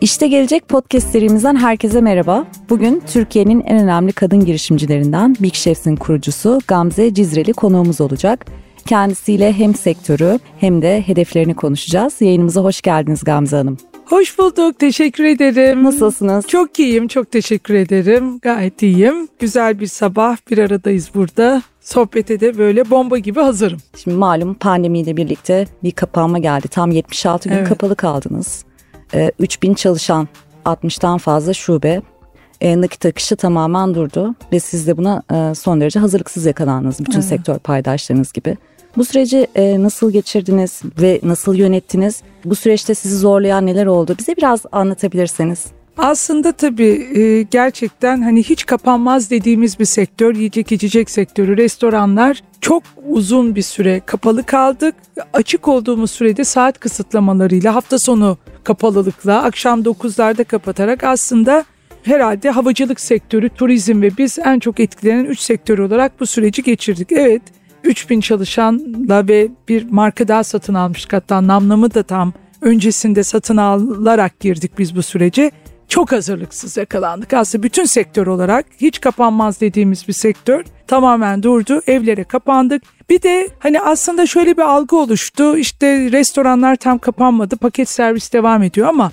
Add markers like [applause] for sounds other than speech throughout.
İşte Gelecek podcast serimizden herkese merhaba. Bugün Türkiye'nin en önemli kadın girişimcilerinden Big Chefs'in kurucusu Gamze Cizreli konuğumuz olacak. Kendisiyle hem sektörü hem de hedeflerini konuşacağız. Yayınımıza hoş geldiniz Gamze Hanım. Hoş bulduk. Teşekkür ederim. Nasılsınız? Çok iyiyim. Çok teşekkür ederim. Gayet iyiyim. Güzel bir sabah. Bir aradayız burada. Sohbete de böyle bomba gibi hazırım. Şimdi malum pandemiyle birlikte bir kapanma geldi. Tam 76 gün Evet. kapalı kaldınız. Ee, 3000 çalışan, 60'tan fazla şube. E, nakit akışı tamamen durdu ve siz de buna e, son derece hazırlıksız yakalandınız bütün Evet. sektör paydaşlarınız gibi. Bu süreci e, nasıl geçirdiniz ve nasıl yönettiniz? Bu süreçte sizi zorlayan neler oldu? Bize biraz anlatabilirseniz. Aslında tabii e, gerçekten hani hiç kapanmaz dediğimiz bir sektör yiyecek içecek sektörü restoranlar çok uzun bir süre kapalı kaldık. Açık olduğumuz sürede saat kısıtlamalarıyla hafta sonu kapalılıkla akşam 9'larda kapatarak aslında herhalde havacılık sektörü, turizm ve biz en çok etkilenen 3 sektör olarak bu süreci geçirdik. Evet 3000 çalışanla ve bir marka daha satın almıştık hatta namlamı da tam öncesinde satın alarak girdik biz bu sürece. Çok hazırlıksız yakalandık. Aslında bütün sektör olarak hiç kapanmaz dediğimiz bir sektör tamamen durdu. Evlere kapandık. Bir de hani aslında şöyle bir algı oluştu. İşte restoranlar tam kapanmadı. Paket servis devam ediyor ama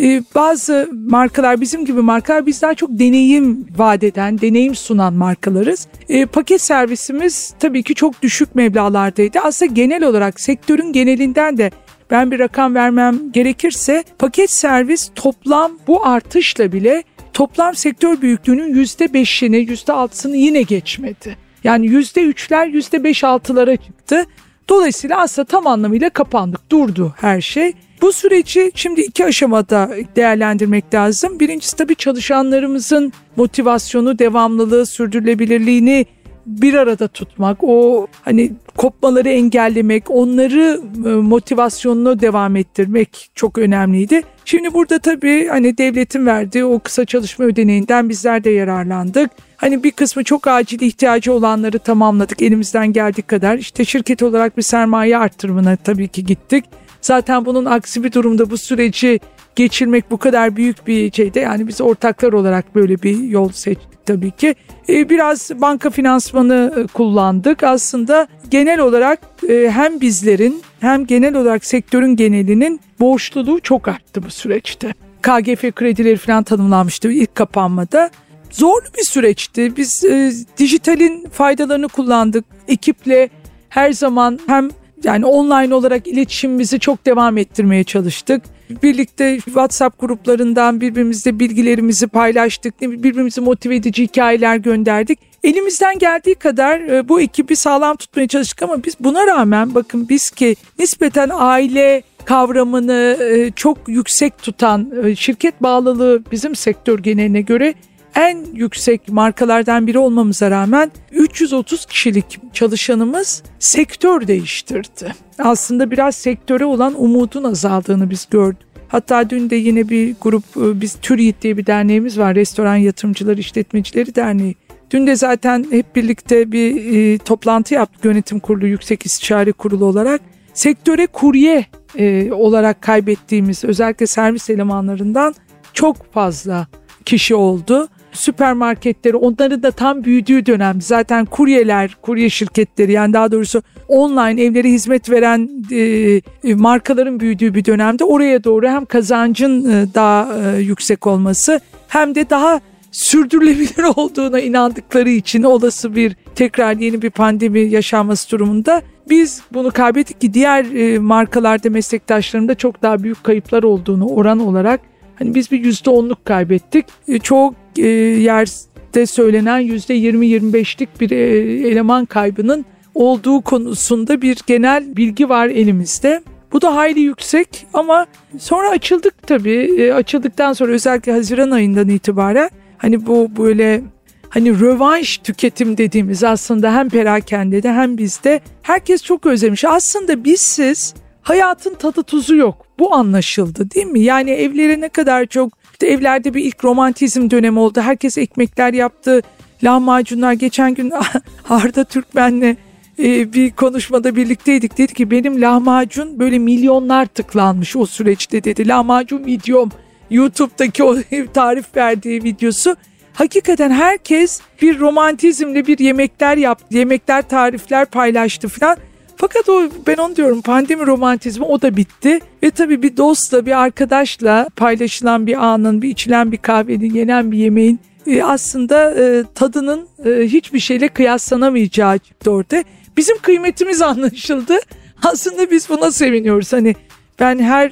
e, bazı markalar bizim gibi markalar biz daha çok deneyim vaat eden, deneyim sunan markalarız. E, paket servisimiz tabii ki çok düşük meblağlardaydı. Aslında genel olarak sektörün genelinden de ben bir rakam vermem gerekirse paket servis toplam bu artışla bile toplam sektör büyüklüğünün %5'ini %6'sını yine geçmedi. Yani %3'ler %5-6'lara çıktı. Dolayısıyla aslında tam anlamıyla kapandık, durdu her şey. Bu süreci şimdi iki aşamada değerlendirmek lazım. Birincisi tabii çalışanlarımızın motivasyonu, devamlılığı, sürdürülebilirliğini bir arada tutmak, o hani kopmaları engellemek, onları e, motivasyonunu devam ettirmek çok önemliydi. Şimdi burada tabii hani devletin verdiği o kısa çalışma ödeneğinden bizler de yararlandık. Hani bir kısmı çok acil ihtiyacı olanları tamamladık elimizden geldiği kadar. İşte şirket olarak bir sermaye arttırımına tabii ki gittik. Zaten bunun aksi bir durumda bu süreci geçirmek bu kadar büyük bir şeyde yani biz ortaklar olarak böyle bir yol seçtik tabii ki. Ee, biraz banka finansmanı e, kullandık. Aslında genel olarak e, hem bizlerin hem genel olarak sektörün genelinin borçluluğu çok arttı bu süreçte. KGF kredileri falan tanımlanmıştı ilk kapanmada. Zorlu bir süreçti. Biz e, dijitalin faydalarını kullandık. Ekiple her zaman hem yani online olarak iletişimimizi çok devam ettirmeye çalıştık. Birlikte WhatsApp gruplarından birbirimizle bilgilerimizi paylaştık. Birbirimizi motive edici hikayeler gönderdik. Elimizden geldiği kadar e, bu ekibi sağlam tutmaya çalıştık ama biz buna rağmen bakın biz ki nispeten aile kavramını e, çok yüksek tutan e, şirket bağlılığı bizim sektör geneline göre en yüksek markalardan biri olmamıza rağmen 330 kişilik çalışanımız sektör değiştirdi. Aslında biraz sektöre olan umudun azaldığını biz gördük. Hatta dün de yine bir grup e, biz TÜRİT diye bir derneğimiz var. Restoran Yatırımcıları İşletmecileri Derneği. Dün de zaten hep birlikte bir e, toplantı yaptık yönetim kurulu, yüksek istişare kurulu olarak. Sektöre kurye e, olarak kaybettiğimiz özellikle servis elemanlarından çok fazla kişi oldu. Süpermarketleri onların da tam büyüdüğü dönem. Zaten kuryeler, kurye şirketleri yani daha doğrusu online evlere hizmet veren e, e, markaların büyüdüğü bir dönemde oraya doğru hem kazancın e, daha e, yüksek olması hem de daha sürdürülebilir [laughs] olduğuna inandıkları için olası bir tekrar yeni bir pandemi yaşanması durumunda biz bunu kaybettik ki diğer e, markalarda meslektaşlarımda çok daha büyük kayıplar olduğunu oran olarak hani biz bir yüzde onluk kaybettik. E, çoğu e, yerde söylenen yüzde yirmi yirmi beşlik bir e, eleman kaybının olduğu konusunda bir genel bilgi var elimizde. Bu da hayli yüksek ama sonra açıldık tabii. Açıldıktan sonra özellikle Haziran ayından itibaren hani bu böyle hani rövanş tüketim dediğimiz aslında hem perakendede hem bizde herkes çok özlemiş. Aslında bizsiz hayatın tadı tuzu yok. Bu anlaşıldı değil mi? Yani evlere ne kadar çok işte evlerde bir ilk romantizm dönemi oldu. Herkes ekmekler yaptı. Lahmacunlar geçen gün [laughs] Arda Türkmen'le e, bir konuşmada birlikteydik. Dedi ki benim lahmacun böyle milyonlar tıklanmış o süreçte dedi. Lahmacun medium YouTube'daki o [laughs] tarif verdiği videosu. Hakikaten herkes bir romantizmle bir yemekler yaptı, yemekler tarifler paylaştı falan. Fakat o ben onu diyorum pandemi romantizmi o da bitti. Ve tabii bir dostla bir arkadaşla paylaşılan bir anın bir içilen bir kahvenin yenen bir yemeğin e, aslında e, tadının e, hiçbir şeyle kıyaslanamayacağı çıktı. Bizim kıymetimiz [laughs] anlaşıldı. Aslında biz buna seviniyoruz. Hani ben her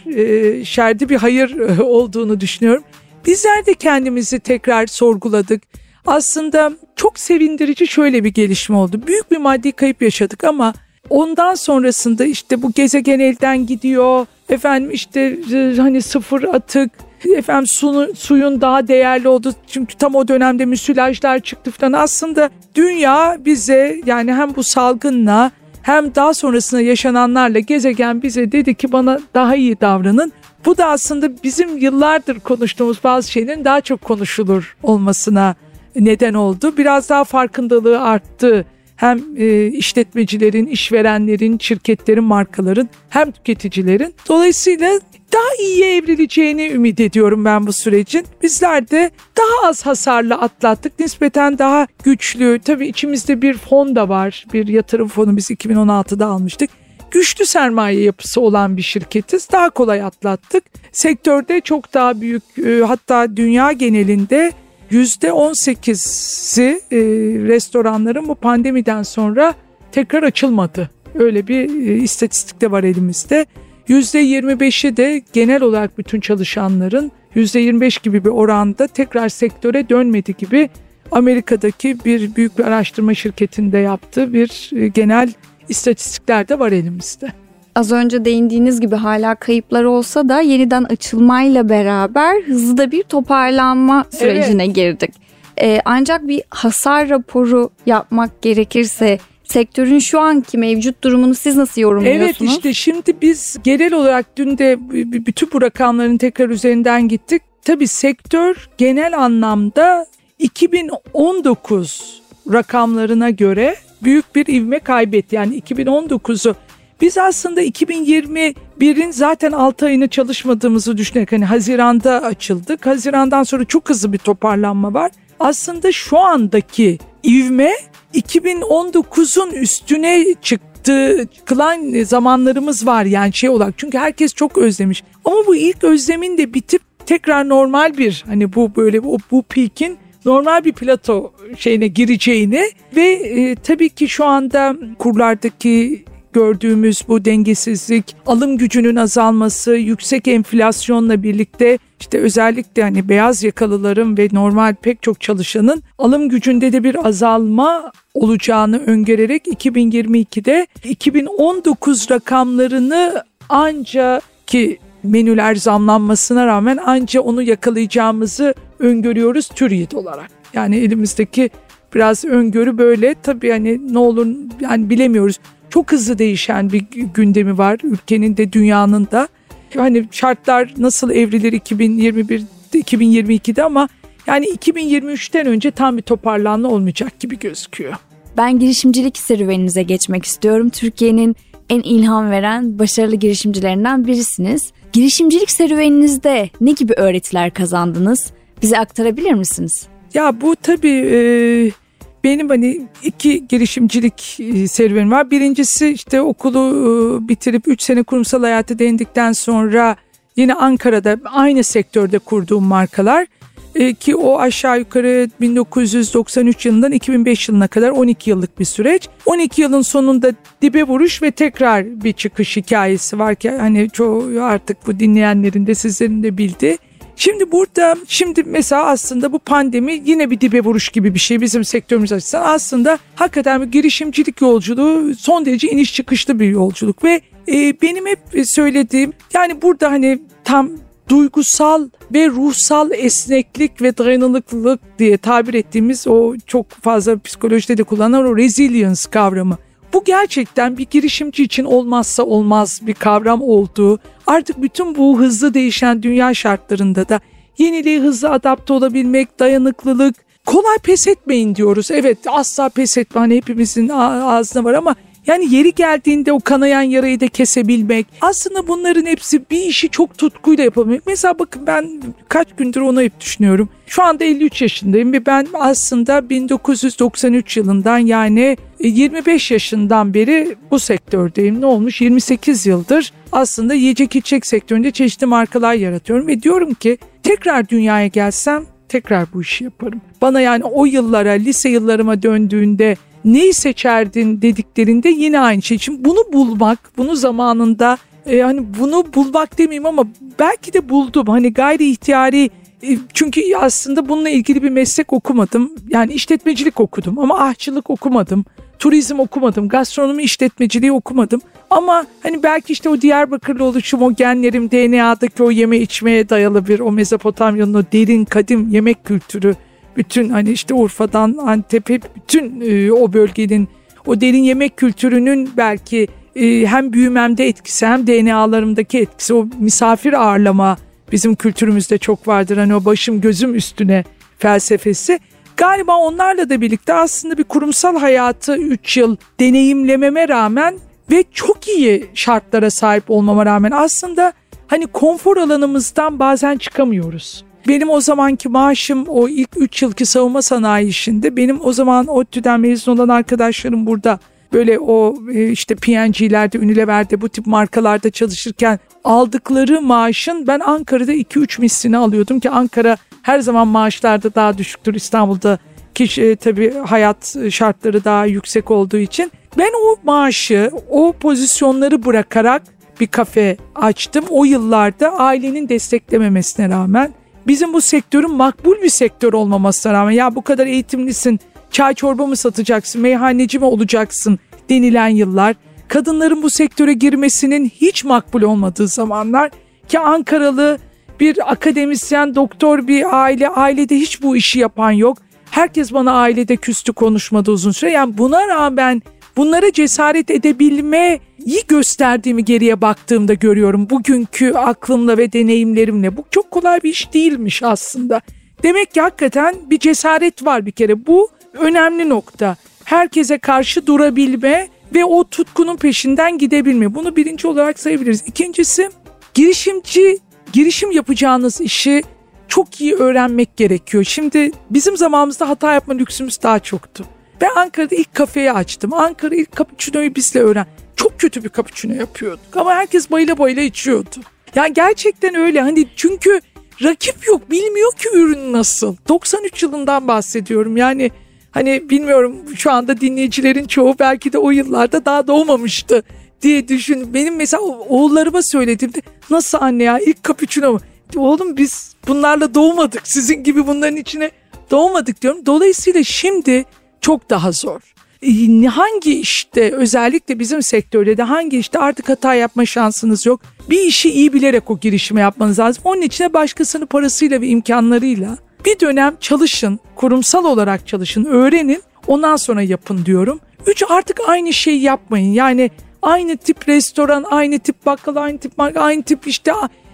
şerde bir hayır olduğunu düşünüyorum. Bizler de kendimizi tekrar sorguladık. Aslında çok sevindirici şöyle bir gelişme oldu. Büyük bir maddi kayıp yaşadık ama ondan sonrasında işte bu gezegen elden gidiyor. Efendim işte e, hani sıfır atık, efendim sunu, suyun daha değerli oldu. Çünkü tam o dönemde müsilajlar çıktı falan. Aslında dünya bize yani hem bu salgınla hem daha sonrasında yaşananlarla gezegen bize dedi ki bana daha iyi davranın. Bu da aslında bizim yıllardır konuştuğumuz bazı şeylerin daha çok konuşulur olmasına neden oldu. Biraz daha farkındalığı arttı. Hem e, işletmecilerin, işverenlerin, şirketlerin, markaların hem tüketicilerin. Dolayısıyla daha iyiye evrileceğini ümit ediyorum ben bu sürecin. Bizler de daha az hasarlı atlattık. Nispeten daha güçlü. Tabii içimizde bir fon da var. Bir yatırım fonu biz 2016'da almıştık güçlü sermaye yapısı olan bir şirketiz. Daha kolay atlattık. Sektörde çok daha büyük e, hatta dünya genelinde %18'i e, restoranların bu pandemiden sonra tekrar açılmadı. Öyle bir e, istatistik de var elimizde. %25'i de genel olarak bütün çalışanların %25 gibi bir oranda tekrar sektöre dönmedi gibi Amerika'daki bir büyük bir araştırma şirketinde yaptığı bir genel istatistikler de var elimizde. Az önce değindiğiniz gibi hala kayıplar olsa da yeniden açılmayla beraber hızlı da bir toparlanma sürecine evet. girdik. Ee, ancak bir hasar raporu yapmak gerekirse sektörün şu anki mevcut durumunu siz nasıl yorumluyorsunuz? Evet işte şimdi biz genel olarak dün de bütün bu rakamların tekrar üzerinden gittik. Tabii sektör genel anlamda 2019 rakamlarına göre büyük bir ivme kaybetti. Yani 2019'u biz aslında 2021'in zaten 6 ayını çalışmadığımızı düşünerek hani Haziran'da açıldık. Haziran'dan sonra çok hızlı bir toparlanma var. Aslında şu andaki ivme 2019'un üstüne çıktı kılan zamanlarımız var yani şey olarak. Çünkü herkes çok özlemiş. Ama bu ilk özlemin de bitip tekrar normal bir hani bu böyle bu, bu peak'in normal bir plato şeyine gireceğini ve e, tabii ki şu anda kurlardaki gördüğümüz bu dengesizlik, alım gücünün azalması, yüksek enflasyonla birlikte işte özellikle hani beyaz yakalıların ve normal pek çok çalışanın alım gücünde de bir azalma olacağını öngörerek 2022'de 2019 rakamlarını anca ki menüler zamlanmasına rağmen anca onu yakalayacağımızı öngörüyoruz TÜRİT olarak. Yani elimizdeki biraz öngörü böyle. Tabii hani ne olur yani bilemiyoruz. Çok hızlı değişen bir gündemi var ülkenin de dünyanın da. Hani şartlar nasıl evrilir 2021 2022'de ama yani 2023'ten önce tam bir toparlanma olmayacak gibi gözüküyor. Ben girişimcilik serüveninize geçmek istiyorum. Türkiye'nin en ilham veren başarılı girişimcilerinden birisiniz. Girişimcilik serüveninizde ne gibi öğretiler kazandınız? Bize aktarabilir misiniz? Ya bu tabii e, benim hani iki girişimcilik e, serüvenim var. Birincisi işte okulu e, bitirip 3 sene kurumsal hayatı denedikten sonra yine Ankara'da aynı sektörde kurduğum markalar. E, ki o aşağı yukarı 1993 yılından 2005 yılına kadar 12 yıllık bir süreç. 12 yılın sonunda dibe vuruş ve tekrar bir çıkış hikayesi var ki hani çoğu artık bu dinleyenlerin de sizlerin de bildiği. Şimdi burada şimdi mesela aslında bu pandemi yine bir dibe vuruş gibi bir şey bizim sektörümüz açısından. Aslında hakikaten bir girişimcilik yolculuğu son derece iniş çıkışlı bir yolculuk ve e, benim hep söylediğim yani burada hani tam duygusal ve ruhsal esneklik ve dayanıklılık diye tabir ettiğimiz o çok fazla psikolojide de kullanılan o resilience kavramı. Bu gerçekten bir girişimci için olmazsa olmaz bir kavram olduğu, artık bütün bu hızlı değişen dünya şartlarında da yeniliğe hızlı adapte olabilmek, dayanıklılık, kolay pes etmeyin diyoruz. Evet asla pes etme hani hepimizin ağzına var ama Yani yeri geldiğinde o kanayan yarayı da kesebilmek. Aslında bunların hepsi bir işi çok tutkuyla yapabilmek. Mesela bakın ben kaç gündür onu hep düşünüyorum. Şu anda 53 yaşındayım ve ben aslında 1993 yılından yani 25 yaşından beri bu sektördeyim. Ne olmuş? 28 yıldır aslında yiyecek içecek sektöründe çeşitli markalar yaratıyorum ve diyorum ki tekrar dünyaya gelsem tekrar bu işi yaparım. Bana yani o yıllara, lise yıllarıma döndüğünde neyi seçerdin dediklerinde yine aynı şey. Şimdi bunu bulmak, bunu zamanında e, hani bunu bulmak demeyeyim ama belki de buldum. Hani gayri ihtiyari e, çünkü aslında bununla ilgili bir meslek okumadım. Yani işletmecilik okudum ama ahçılık okumadım. Turizm okumadım. Gastronomi işletmeciliği okumadım. Ama hani belki işte o Diyarbakırlı oluşum, o genlerim, DNA'daki o yeme içmeye dayalı bir o Mezopotamya'nın o derin kadim yemek kültürü bütün hani işte Urfa'dan Antep'e bütün e, o bölgenin o derin yemek kültürünün belki e, hem büyümemde etkisi hem DNA'larımdaki etkisi o misafir ağırlama bizim kültürümüzde çok vardır. Hani o başım gözüm üstüne felsefesi. Galiba onlarla da birlikte aslında bir kurumsal hayatı 3 yıl deneyimlememe rağmen ve çok iyi şartlara sahip olmama rağmen aslında hani konfor alanımızdan bazen çıkamıyoruz. Benim o zamanki maaşım o ilk 3 yılki savunma sanayi işinde benim o zaman ODTÜ'den mezun olan arkadaşlarım burada böyle o e, işte PNG'lerde, Unilever'de bu tip markalarda çalışırken aldıkları maaşın ben Ankara'da 2-3 mislini alıyordum ki Ankara her zaman maaşlarda daha düşüktür İstanbul'da ki e, tabii hayat şartları daha yüksek olduğu için. Ben o maaşı, o pozisyonları bırakarak bir kafe açtım. O yıllarda ailenin desteklememesine rağmen bizim bu sektörün makbul bir sektör olmamasına rağmen ya bu kadar eğitimlisin, çay çorba mı satacaksın, meyhaneci mi olacaksın denilen yıllar. Kadınların bu sektöre girmesinin hiç makbul olmadığı zamanlar ki Ankaralı bir akademisyen, doktor bir aile, ailede hiç bu işi yapan yok. Herkes bana ailede küstü konuşmadı uzun süre. Yani buna rağmen bunlara cesaret edebilmeyi gösterdiğimi geriye baktığımda görüyorum. Bugünkü aklımla ve deneyimlerimle bu çok kolay bir iş değilmiş aslında. Demek ki hakikaten bir cesaret var bir kere. Bu önemli nokta. Herkese karşı durabilme ve o tutkunun peşinden gidebilme. Bunu birinci olarak sayabiliriz. İkincisi girişimci, girişim yapacağınız işi çok iyi öğrenmek gerekiyor. Şimdi bizim zamanımızda hata yapma lüksümüz daha çoktu. Ben Ankara'da ilk kafeyi açtım. Ankara ilk cappuccino'yu bizle öğren. Çok kötü bir cappuccino yapıyorduk ama herkes bayıla bayıla içiyordu. Yani gerçekten öyle hani çünkü rakip yok bilmiyor ki ürün nasıl. 93 yılından bahsediyorum yani hani bilmiyorum şu anda dinleyicilerin çoğu belki de o yıllarda daha doğmamıştı diye düşün. Benim mesela oğullarıma söylediğimde nasıl anne ya ilk cappuccino mu? Oğlum biz bunlarla doğmadık sizin gibi bunların içine doğmadık diyorum. Dolayısıyla şimdi çok daha zor. E, hangi işte özellikle bizim sektörde de hangi işte artık hata yapma şansınız yok. Bir işi iyi bilerek o girişimi yapmanız lazım. Onun içine başkasının parasıyla ve imkanlarıyla bir dönem çalışın, kurumsal olarak çalışın, öğrenin. Ondan sonra yapın diyorum. Üç artık aynı şeyi yapmayın. Yani aynı tip restoran, aynı tip bakkal, aynı tip marka, aynı tip işte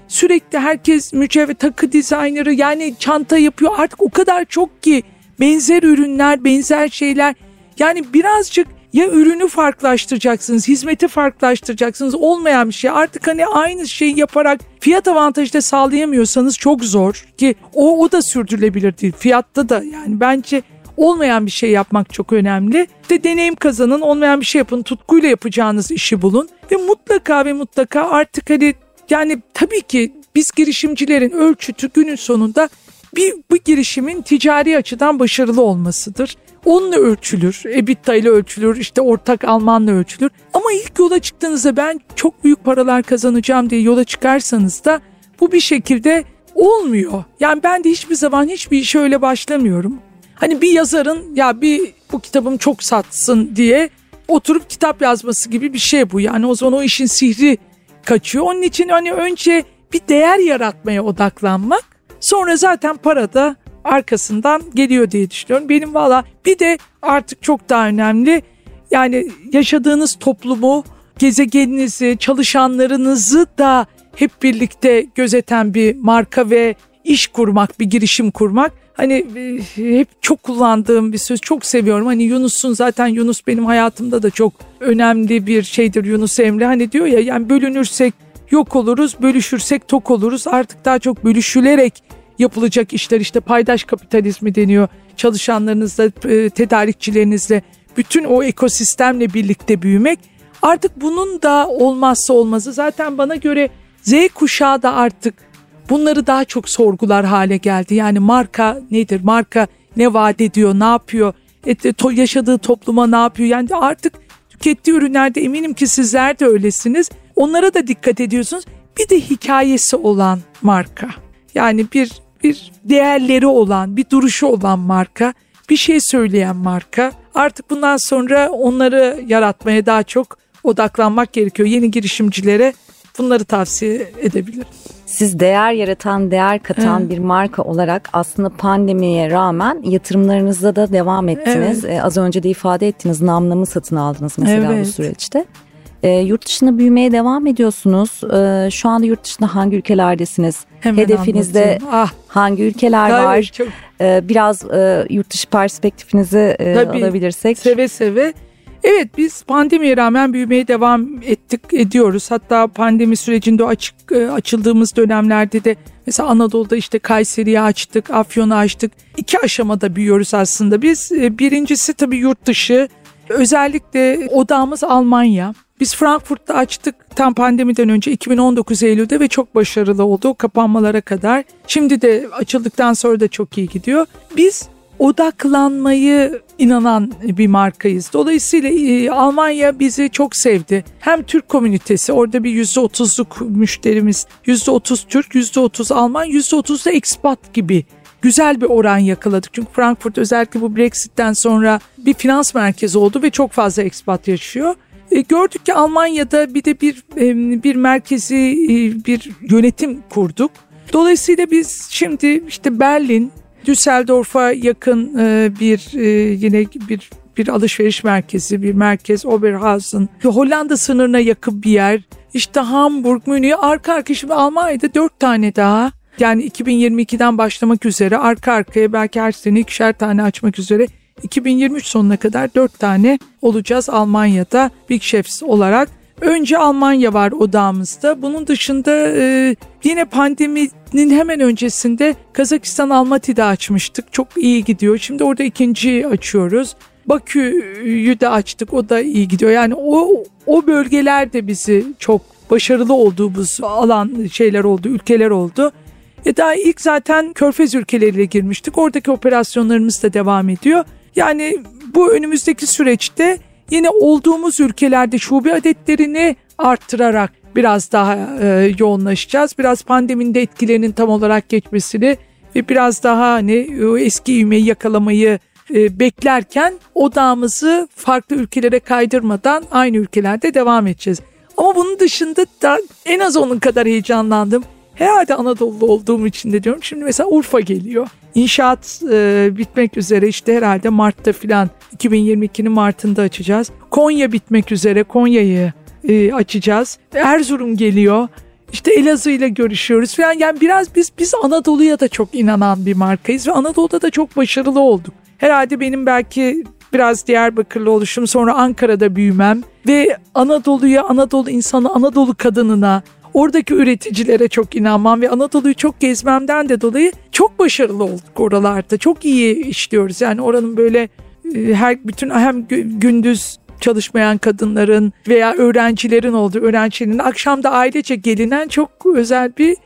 sürekli herkes mücevher takı dizayneri yani çanta yapıyor. Artık o kadar çok ki benzer ürünler, benzer şeyler. Yani birazcık ya ürünü farklılaştıracaksınız, hizmeti farklılaştıracaksınız. Olmayan bir şey. Artık hani aynı şeyi yaparak fiyat avantajı da sağlayamıyorsanız çok zor ki o o da sürdürülebilir değil. Fiyatta da yani bence olmayan bir şey yapmak çok önemli. De deneyim kazanın, olmayan bir şey yapın, tutkuyla yapacağınız işi bulun ve mutlaka ve mutlaka artık hani yani tabii ki biz girişimcilerin ölçütü günün sonunda bir bu girişimin ticari açıdan başarılı olmasıdır. Onunla ölçülür, EBITDA ile ölçülür, işte ortak Almanla ölçülür. Ama ilk yola çıktığınızda ben çok büyük paralar kazanacağım diye yola çıkarsanız da bu bir şekilde olmuyor. Yani ben de hiçbir zaman hiçbir işe öyle başlamıyorum. Hani bir yazarın ya bir bu kitabım çok satsın diye oturup kitap yazması gibi bir şey bu. Yani o zaman o işin sihri kaçıyor. Onun için hani önce bir değer yaratmaya odaklanmak Sonra zaten para da arkasından geliyor diye düşünüyorum. Benim valla bir de artık çok daha önemli yani yaşadığınız toplumu, gezegeninizi, çalışanlarınızı da hep birlikte gözeten bir marka ve iş kurmak, bir girişim kurmak. Hani e, hep çok kullandığım bir söz, çok seviyorum. Hani Yunus'un zaten Yunus benim hayatımda da çok önemli bir şeydir Yunus Emre. Hani diyor ya yani bölünürsek yok oluruz, bölüşürsek tok oluruz. Artık daha çok bölüşülerek yapılacak işler işte paydaş kapitalizmi deniyor. Çalışanlarınızla, e, tedarikçilerinizle bütün o ekosistemle birlikte büyümek. Artık bunun da olmazsa olmazı. Zaten bana göre Z kuşağı da artık bunları daha çok sorgular hale geldi. Yani marka nedir? Marka ne vaat ediyor? Ne yapıyor? Et, to, yaşadığı topluma ne yapıyor? Yani artık tükettiği ürünlerde eminim ki sizler de öylesiniz. Onlara da dikkat ediyorsunuz. Bir de hikayesi olan marka. Yani bir bir değerleri olan, bir duruşu olan marka, bir şey söyleyen marka. Artık bundan sonra onları yaratmaya daha çok odaklanmak gerekiyor. Yeni girişimcilere bunları tavsiye edebilirim. Siz değer yaratan, değer katan evet. bir marka olarak aslında pandemiye rağmen yatırımlarınızda da devam ettiniz. Evet. Ee, az önce de ifade ettiniz namlamı satın aldınız mesela evet. bu süreçte. E, yurt dışında büyümeye devam ediyorsunuz. E, şu anda yurt dışında hangi ülkelerdesiniz? Hemen Hedefinizde ah, hangi ülkeler tabii, var? Çok... E, biraz e, yurt dışı perspektifinizi e, tabii, alabilirsek. Seve seve. Evet biz pandemiye rağmen büyümeye devam ettik ediyoruz. Hatta pandemi sürecinde açık e, açıldığımız dönemlerde de mesela Anadolu'da işte Kayseri'yi açtık, Afyon'u açtık. İki aşamada büyüyoruz aslında. Biz e, birincisi tabii yurt dışı. Özellikle odamız Almanya. Biz Frankfurt'ta açtık tam pandemiden önce 2019 Eylül'de ve çok başarılı oldu kapanmalara kadar. Şimdi de açıldıktan sonra da çok iyi gidiyor. Biz odaklanmayı inanan bir markayız. Dolayısıyla e, Almanya bizi çok sevdi. Hem Türk komünitesi orada bir %30'luk müşterimiz %30 Türk %30 Alman %30 da expat gibi güzel bir oran yakaladık. Çünkü Frankfurt özellikle bu Brexit'ten sonra bir finans merkezi oldu ve çok fazla expat yaşıyor. E, gördük ki Almanya'da bir de bir e, bir merkezi e, bir yönetim kurduk. Dolayısıyla biz şimdi işte Berlin, Düsseldorf'a yakın bir yine bir bir alışveriş merkezi, bir merkez Oberhausen, Hollanda sınırına yakın bir yer. İşte Hamburg, Münih, arka arka şimdi Almanya'da dört tane daha. Yani 2022'den başlamak üzere arka arkaya belki her sene ikişer tane açmak üzere 2023 sonuna kadar 4 tane olacağız Almanya'da Big Chefs olarak. Önce Almanya var odamızda. Bunun dışında e, yine pandeminin hemen öncesinde Kazakistan Almaty'de açmıştık. Çok iyi gidiyor. Şimdi orada ikinci açıyoruz. Bakü'yü de açtık. O da iyi gidiyor. Yani o o bölgeler de bizi çok başarılı olduğumuz alan şeyler oldu, ülkeler oldu. E daha ilk zaten Körfez ülkeleriyle girmiştik. Oradaki operasyonlarımız da devam ediyor. Yani bu önümüzdeki süreçte yine olduğumuz ülkelerde şube adetlerini arttırarak biraz daha e, yoğunlaşacağız. Biraz pandeminin de etkilerinin tam olarak geçmesini ve biraz daha hani o eski ivmeyi yakalamayı e, beklerken odağımızı farklı ülkelere kaydırmadan aynı ülkelerde devam edeceğiz. Ama bunun dışında da en az onun kadar heyecanlandım. Herhalde Anadolu olduğum için de diyorum. Şimdi mesela Urfa geliyor. İnşaat e, bitmek üzere işte herhalde Mart'ta filan 2022'nin Mart'ında açacağız. Konya bitmek üzere Konya'yı e, açacağız. Erzurum geliyor. İşte Elazığ ile görüşüyoruz falan. Yani biraz biz biz Anadolu'ya da çok inanan bir markayız ve Anadolu'da da çok başarılı olduk. Herhalde benim belki biraz Diyarbakırlı oluşum sonra Ankara'da büyümem ve Anadolu'ya, Anadolu insanı, Anadolu kadınına, oradaki üreticilere çok inanmam ve Anadolu'yu çok gezmemden de dolayı çok başarılı olduk oralarda. Çok iyi işliyoruz. Yani oranın böyle e, her bütün hem gündüz çalışmayan kadınların veya öğrencilerin olduğu öğrencilerin akşam da ailece gelinen çok özel bir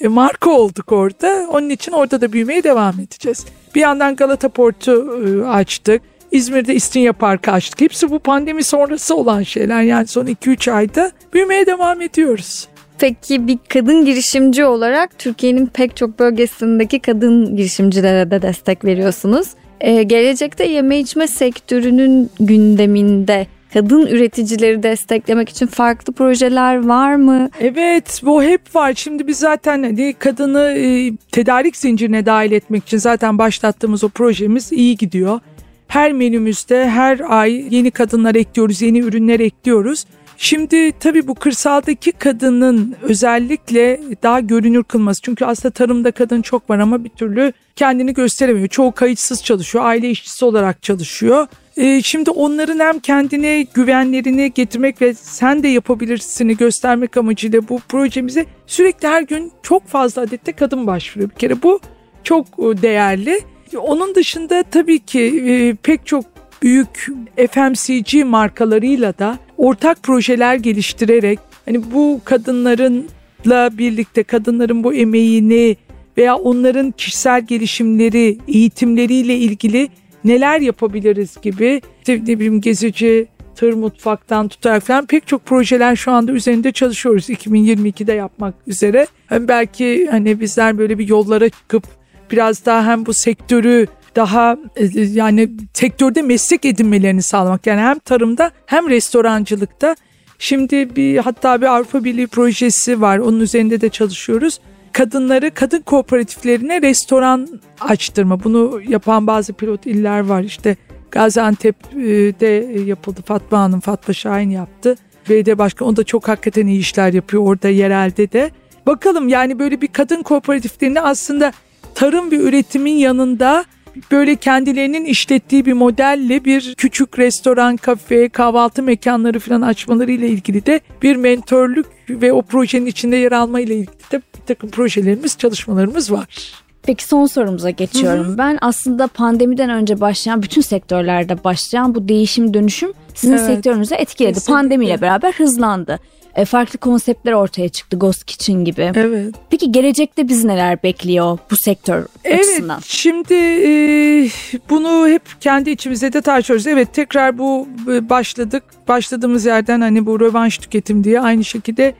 e, marka olduk orada. Onun için orada da büyümeye devam edeceğiz. Bir yandan Galata Port'u e, açtık. İzmir'de İstinye Parkı açtık. Hepsi bu pandemi sonrası olan şeyler. Yani son 2-3 ayda büyümeye devam ediyoruz. Peki bir kadın girişimci olarak Türkiye'nin pek çok bölgesindeki kadın girişimcilere de destek veriyorsunuz. Ee, gelecekte yeme içme sektörünün gündeminde kadın üreticileri desteklemek için farklı projeler var mı? Evet bu hep var. Şimdi biz zaten hani kadını e, tedarik zincirine dahil etmek için zaten başlattığımız o projemiz iyi gidiyor. Her menümüzde her ay yeni kadınlar ekliyoruz, yeni ürünler ekliyoruz. Şimdi tabii bu kırsaldaki kadının özellikle daha görünür kılması. Çünkü aslında tarımda kadın çok var ama bir türlü kendini gösteremiyor. Çoğu kayıtsız çalışıyor, aile işçisi olarak çalışıyor. e, şimdi onların hem kendine güvenlerini getirmek ve sen de yapabilirsini göstermek amacıyla bu projemize sürekli her gün çok fazla adette kadın başvuruyor. Bir kere bu çok e, değerli. Onun dışında tabii ki e, pek çok büyük FMCG markalarıyla da ortak projeler geliştirerek hani bu kadınlarınla birlikte kadınların bu emeğini veya onların kişisel gelişimleri, eğitimleriyle ilgili neler yapabiliriz gibi işte ne bileyim gezici tır mutfaktan tutarak falan pek çok projeler şu anda üzerinde çalışıyoruz 2022'de yapmak üzere. Hem belki hani bizler böyle bir yollara çıkıp biraz daha hem bu sektörü daha e, yani sektörde meslek edinmelerini sağlamak. Yani hem tarımda hem restorancılıkta. Şimdi bir hatta bir Avrupa Birliği projesi var. Onun üzerinde de çalışıyoruz. Kadınları kadın kooperatiflerine restoran açtırma. Bunu yapan bazı pilot iller var. İşte Gaziantep'de yapıldı. Fatma Hanım, Fatma Şahin yaptı. Belediye başkanı o da çok hakikaten iyi işler yapıyor orada yerelde de. Bakalım yani böyle bir kadın kooperatiflerini aslında tarım ve üretimin yanında böyle kendilerinin işlettiği bir modelle bir küçük restoran, kafe, kahvaltı mekanları falan açmaları ile ilgili de bir mentörlük ve o projenin içinde yer alma ile ilgili de bir takım projelerimiz, çalışmalarımız var. Peki son sorumuza geçiyorum. Hı hı. Ben aslında pandemiden önce başlayan bütün sektörlerde başlayan bu değişim dönüşüm sizin evet. sektörünüzü etkiledi. Kesinlikle. Pandemiyle beraber hızlandı e, farklı konseptler ortaya çıktı Ghost Kitchen gibi. Evet. Peki gelecekte biz neler bekliyor bu sektör evet, açısından? Evet şimdi e, bunu hep kendi içimizde de tartışıyoruz. Evet tekrar bu e, başladık. Başladığımız yerden hani bu rövanş tüketim diye aynı şekilde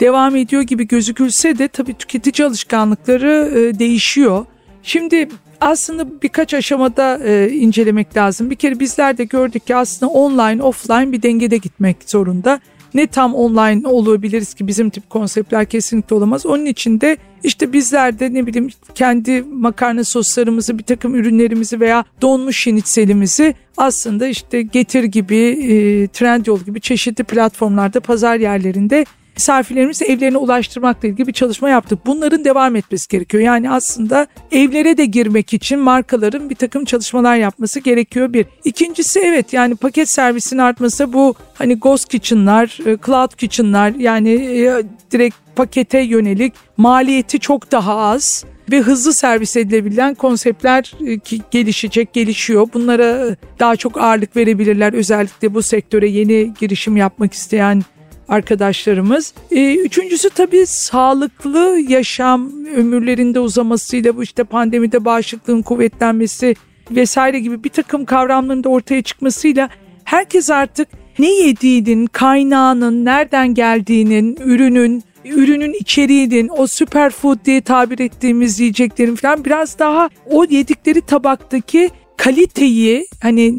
devam ediyor gibi gözükülse de tabii tüketici alışkanlıkları e, değişiyor. Şimdi aslında birkaç aşamada e, incelemek lazım. Bir kere bizler de gördük ki aslında online offline bir dengede gitmek zorunda ne tam online olabiliriz ki bizim tip konseptler kesinlikle olamaz. Onun için de işte bizler de ne bileyim kendi makarna soslarımızı bir takım ürünlerimizi veya donmuş şinitselimizi aslında işte Getir gibi e, Trendyol gibi çeşitli platformlarda pazar yerlerinde misafirlerimizi evlerine ulaştırmakla ilgili bir çalışma yaptık. Bunların devam etmesi gerekiyor. Yani aslında evlere de girmek için markaların bir takım çalışmalar yapması gerekiyor bir. İkincisi evet yani paket servisinin artması bu hani ghost kitchen'lar, e, cloud kitchen'lar yani e, direkt pakete yönelik maliyeti çok daha az ve hızlı servis edilebilen konseptler e, gelişecek, gelişiyor. Bunlara daha çok ağırlık verebilirler. Özellikle bu sektöre yeni girişim yapmak isteyen arkadaşlarımız. E, üçüncüsü tabii sağlıklı yaşam ömürlerinde uzamasıyla bu işte pandemide bağışıklığın kuvvetlenmesi vesaire gibi bir takım kavramların da ortaya çıkmasıyla herkes artık ne yediğinin, kaynağının, nereden geldiğinin, ürünün, ürünün içeriğinin, o superfood diye tabir ettiğimiz yiyeceklerin falan biraz daha o yedikleri tabaktaki kaliteyi hani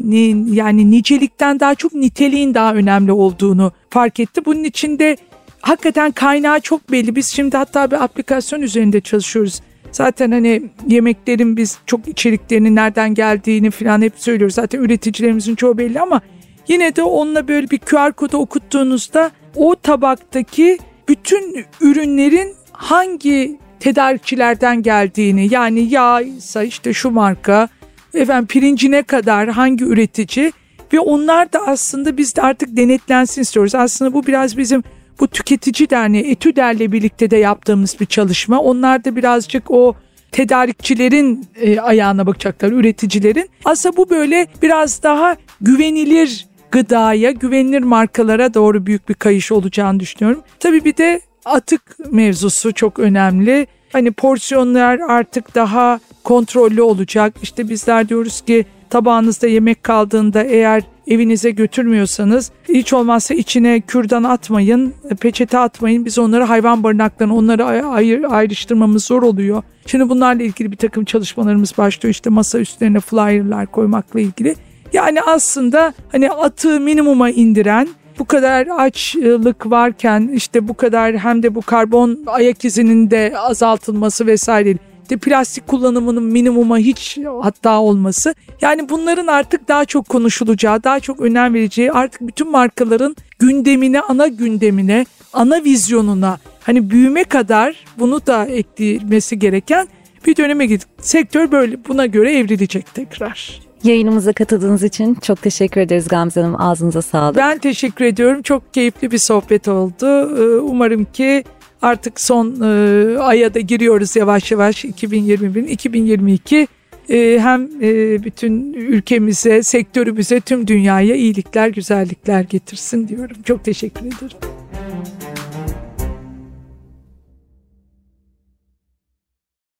yani nicelikten daha çok niteliğin daha önemli olduğunu fark etti. Bunun içinde hakikaten kaynağı çok belli. Biz şimdi hatta bir aplikasyon üzerinde çalışıyoruz. Zaten hani yemeklerin biz çok içeriklerinin nereden geldiğini falan hep söylüyoruz. Zaten üreticilerimizin çoğu belli ama yine de onunla böyle bir QR kodu okuttuğunuzda o tabaktaki bütün ürünlerin hangi tedarikçilerden geldiğini yani yağsa işte şu marka efendim pirincine kadar hangi üretici ve onlar da aslında biz de artık denetlensin istiyoruz. Aslında bu biraz bizim bu tüketici derneği etüderle birlikte de yaptığımız bir çalışma. Onlar da birazcık o tedarikçilerin e, ayağına bakacaklar, üreticilerin. Aslında bu böyle biraz daha güvenilir gıdaya, güvenilir markalara doğru büyük bir kayış olacağını düşünüyorum. Tabii bir de atık mevzusu çok önemli. Hani porsiyonlar artık daha kontrollü olacak. İşte bizler diyoruz ki tabağınızda yemek kaldığında eğer evinize götürmüyorsanız hiç olmazsa içine kürdan atmayın, peçete atmayın. Biz onları hayvan barınaklarına onları ayır, ayrıştırmamız zor oluyor. Şimdi bunlarla ilgili bir takım çalışmalarımız başlıyor. İşte masa üstlerine flyerlar koymakla ilgili. Yani aslında hani atığı minimuma indiren bu kadar açlık varken işte bu kadar hem de bu karbon ayak izinin de azaltılması vesaire işte plastik kullanımının minimuma hiç hatta olması. Yani bunların artık daha çok konuşulacağı, daha çok önem vereceği artık bütün markaların gündemine, ana gündemine, ana vizyonuna hani büyüme kadar bunu da eklemesi gereken bir döneme gittik. Sektör böyle buna göre evrilecek tekrar. Yayınımıza katıldığınız için çok teşekkür ederiz Gamze Hanım. Ağzınıza sağlık. Ben teşekkür ediyorum. Çok keyifli bir sohbet oldu. Ee, umarım ki artık son e, aya da giriyoruz yavaş yavaş 2021 2022 e, hem e, bütün ülkemize, sektörümüze, tüm dünyaya iyilikler, güzellikler getirsin diyorum. Çok teşekkür ederim.